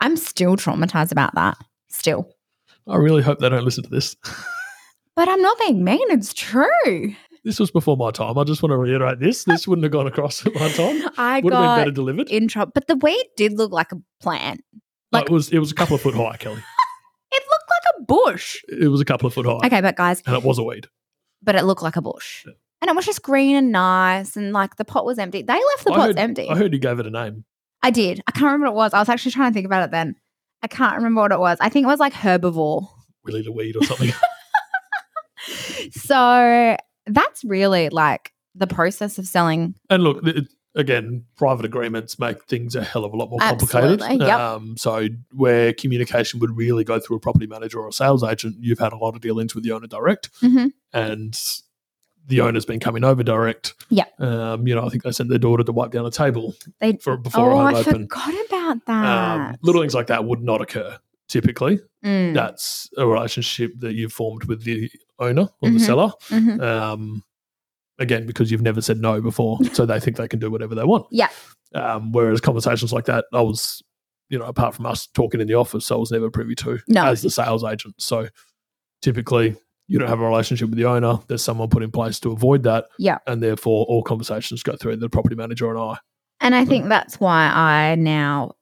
Speaker 1: I'm still traumatized about that. Still.
Speaker 2: I really hope they don't listen to this.
Speaker 1: But I'm not being mean. It's true.
Speaker 2: This was before my time. I just want to reiterate this. This wouldn't have gone across at my time.
Speaker 1: I
Speaker 2: Would have been better delivered.
Speaker 1: in trouble. But the weed did look like a plant.
Speaker 2: No,
Speaker 1: like-
Speaker 2: it was it was a couple of foot high, Kelly.
Speaker 1: It looked like a bush.
Speaker 2: It was a couple of foot high.
Speaker 1: Okay, but guys,
Speaker 2: And it was a weed.
Speaker 1: but it looked like a bush.
Speaker 2: Yeah.
Speaker 1: And it was just green and nice. And like the pot was empty. They left the
Speaker 2: I
Speaker 1: pots
Speaker 2: heard-
Speaker 1: empty.
Speaker 2: I heard you gave it a name.
Speaker 1: I did. I can't remember what it was. I was actually trying to think about it then. I can't remember what it was. I think it was like herbivore.
Speaker 2: Willie the weed or something.
Speaker 1: So that's really like the process of selling.
Speaker 2: and look, it, again, private agreements make things a hell of a lot more complicated.
Speaker 1: Absolutely, yep.
Speaker 2: Um, so where communication would really go through a property manager or a sales agent, you've had a lot of dealings with the owner direct,
Speaker 1: Mhm.
Speaker 2: and the owner's been coming over direct.
Speaker 1: Yeah.
Speaker 2: Um, you know, I think they sent their daughter to wipe down a table
Speaker 1: They
Speaker 2: for before
Speaker 1: oh, I
Speaker 2: home open.
Speaker 1: forgot about that.
Speaker 2: Um, little things like that would not occur typically.
Speaker 1: Mm,
Speaker 2: That's a relationship that you've formed with the owner or
Speaker 1: Mhm.
Speaker 2: the seller.
Speaker 1: mhm.
Speaker 2: Um, again, because you've never said no before, so they think they can do whatever they want.
Speaker 1: Yeah.
Speaker 2: Um, whereas conversations like that, I was, you know, apart from us talking in the office, I was never privy to
Speaker 1: No.
Speaker 2: as the sales agent. So typically, you don't have a relationship with the owner. There's someone put in place to avoid that.
Speaker 1: Yeah.
Speaker 2: And therefore, all conversations go through the property manager and I.
Speaker 1: And I think that's why I now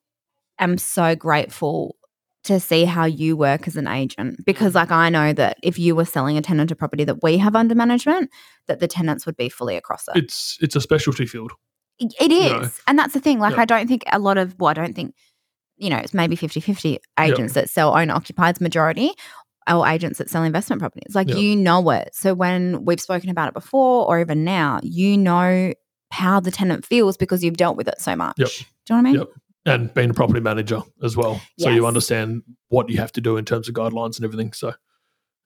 Speaker 1: am so grateful to see how you work as an agent because like I know that if you were selling a tenant a property that we have under management that the tenants would be fully across it.
Speaker 2: It's it's a specialty field.
Speaker 1: It- it is.
Speaker 2: know.
Speaker 1: And that's the thing like
Speaker 2: Yeah.
Speaker 1: I don't think a lot of well I don't think you know it's maybe 50-50 agents that sell owner occupied majority or agents that sell investment properties. Like
Speaker 2: Yeah.
Speaker 1: you know it. So when we've spoken about it before or even now, you know how the tenant feels because you've dealt with it so much.
Speaker 2: Yep.
Speaker 1: Do you know what I mean?
Speaker 2: Yep. And being a property manager as well. So you understand what you have to do in terms of guidelines and everything. So,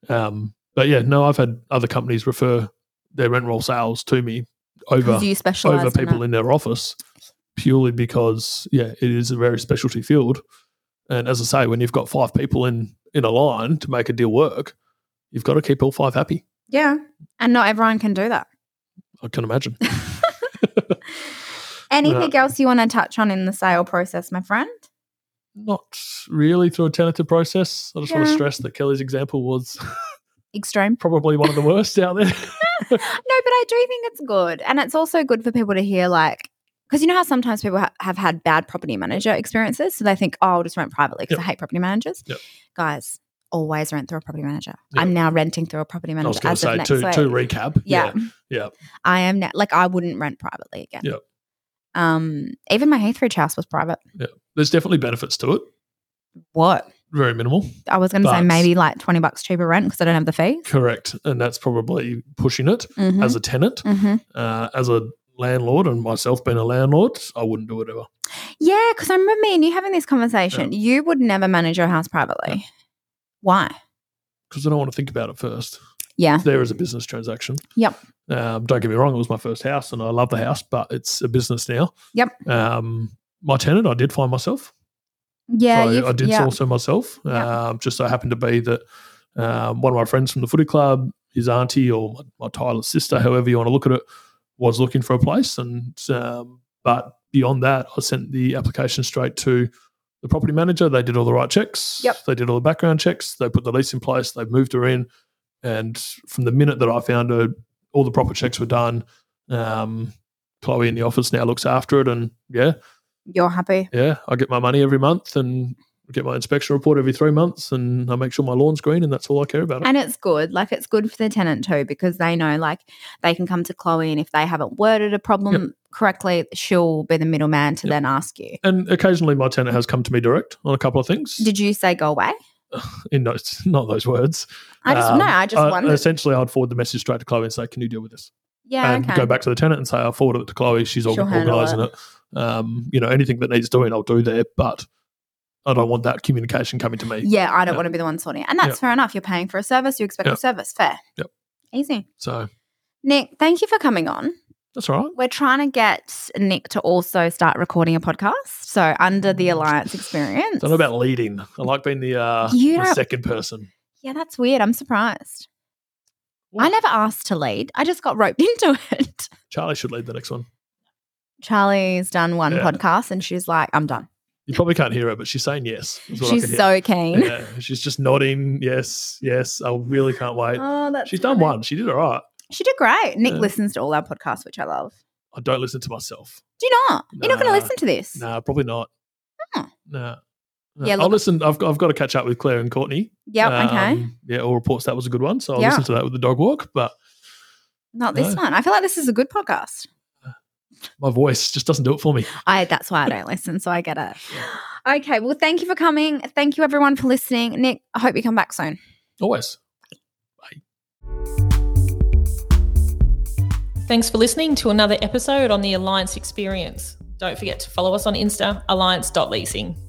Speaker 2: um, but yeah, no, I've had other companies refer their rent roll sales to me over over people
Speaker 1: it.
Speaker 2: in their office purely because yeah, it is a very specialty field. And as I say, when you've got five people in in a line to make a deal work, you've got to keep all five happy.
Speaker 1: Yeah. And not everyone can do that.
Speaker 2: I can imagine.
Speaker 1: Anything uh-huh. else you want to touch on in the sale process, my friend?
Speaker 2: Not really through a tenanted process. I just want to stress that Kelly's example was
Speaker 1: Extreme.
Speaker 2: probably one of the worst out there.
Speaker 1: No, but I do think it's good. And it's also good for people to hear, like, because you know how sometimes people ha- have had bad property manager experiences. So they think, oh, I'll just rent privately because
Speaker 2: Yep.
Speaker 1: I hate property managers.
Speaker 2: Yep.
Speaker 1: Guys, always rent through a property manager.
Speaker 2: Yep.
Speaker 1: I'm now renting through a property manager.
Speaker 2: I was going to say to, to recap.
Speaker 1: yeah.
Speaker 2: yeah.
Speaker 1: I am now, like, I wouldn't rent privately again.
Speaker 2: Yep.
Speaker 1: Um, even my Heathridge house was private. Yeah.
Speaker 2: There's definitely benefits to it.
Speaker 1: What?
Speaker 2: Very minimal.
Speaker 1: I was going to say maybe like 20 bucks cheaper rent because I don't have the fees.
Speaker 2: Correct. And that's probably pushing it
Speaker 1: Mhm.
Speaker 2: as a tenant.
Speaker 1: Mhm.
Speaker 2: Uh, as a landlord and myself being a landlord, I wouldn't do it ever.
Speaker 1: Yeah, because I remember me and you having this conversation. You would never manage your house privately. Why?
Speaker 2: Because I don't want to think about it first.
Speaker 1: Yeah.
Speaker 2: There is a business transaction.
Speaker 1: Yep.
Speaker 2: Um, don't get me wrong, it was my first house and I love the house, but it's a business now.
Speaker 1: Yep.
Speaker 2: Um, my tenant, I did find myself.
Speaker 1: Yeah.
Speaker 2: so I did
Speaker 1: yeah.
Speaker 2: also myself.
Speaker 1: Yeah.
Speaker 2: Um, just so happened to be that um, one of my friends from the footy club, his auntie or my, my Tyler's sister, however you want to look at it, was looking for a place. And um, but beyond that, I sent the application straight to the property manager. They did all the right checks.
Speaker 1: Yep.
Speaker 2: They did all the background checks. They put the lease in place. They moved her in, and from the minute that I found her, all the proper checks were done. Um, Chloe in the office now looks after it, and yeah,
Speaker 1: You're happy.
Speaker 2: yeah, I get my money every month and get my inspection report every three months, and I make sure my lawn's green, and that's all I care about.
Speaker 1: And it's good. Like it's good for the tenant too because they know like they can come to Chloe and if they haven't worded a problem correctly, she'll be the middleman to
Speaker 2: Yep.
Speaker 1: then ask you.
Speaker 2: And occasionally, my tenant has come to me direct on a couple of things.
Speaker 1: Did you say go away?
Speaker 2: in those, not those words.
Speaker 1: I just
Speaker 2: Um,
Speaker 1: no, I just
Speaker 2: uh,
Speaker 1: wondered.
Speaker 2: Essentially, I'd forward the message straight to Chloe and say, "Can you deal with this?"
Speaker 1: yeah,
Speaker 2: and
Speaker 1: okay.
Speaker 2: go back to the tenant and say, "I'll forward it to Chloe. She's
Speaker 1: She'll
Speaker 2: organising it." Um, you know, anything that needs doing, I'll do there, but I don't want that communication coming to me.
Speaker 1: Yeah, I don't
Speaker 2: Yeah.
Speaker 1: want to be the one sorting it. And that's
Speaker 2: Yep.
Speaker 1: fair enough. You're paying for a service, you expect a service. Fair.
Speaker 2: Yep.
Speaker 1: Easy.
Speaker 2: So
Speaker 1: Nick, thank you for coming on.
Speaker 2: That's all right.
Speaker 1: We're trying to get Nick to also start recording a podcast. So under the Alliance experience.
Speaker 2: I don't know about leading. I like being the, uh,
Speaker 1: You
Speaker 2: the second person.
Speaker 1: Yeah, that's weird. I'm surprised. I never asked to lead. I just got roped into it.
Speaker 2: Charlie should lead the next one.
Speaker 1: Charlie's done one
Speaker 2: Yeah.
Speaker 1: podcast and she's like, I'm done.
Speaker 2: You probably can't hear her, but she's saying yes. what
Speaker 1: She's so keen.
Speaker 2: Yeah, she's just nodding. Yes, yes. I really can't wait.
Speaker 1: Oh, that's
Speaker 2: she's done one. She did all right.
Speaker 1: She did great. Nick
Speaker 2: Yeah.
Speaker 1: listens to all our podcasts, which I love.
Speaker 2: I don't listen to myself.
Speaker 1: Do you not? You're not going to listen to this.
Speaker 2: Nah, probably not.
Speaker 1: Oh.
Speaker 2: Nah.
Speaker 1: Yeah,
Speaker 2: I'll listen. I've got, I've got to catch up with Claire and Courtney.
Speaker 1: Yep. okay.
Speaker 2: Um, Yeah, all reports that was a good one. So I'll
Speaker 1: Yeah.
Speaker 2: listen to that with the dog walk. But
Speaker 1: Not this
Speaker 2: no.
Speaker 1: one. I feel like this is a good podcast.
Speaker 2: my voice just doesn't do it for me.
Speaker 1: I that's why I don't listen, so I get it. Okay, well, thank you for coming. Thank you everyone for listening. Nick, I hope you come back soon.
Speaker 2: Always.
Speaker 3: Thanks for listening to another episode on the Alliance Experience. Don't forget to follow us on Insta, alliance.leasing.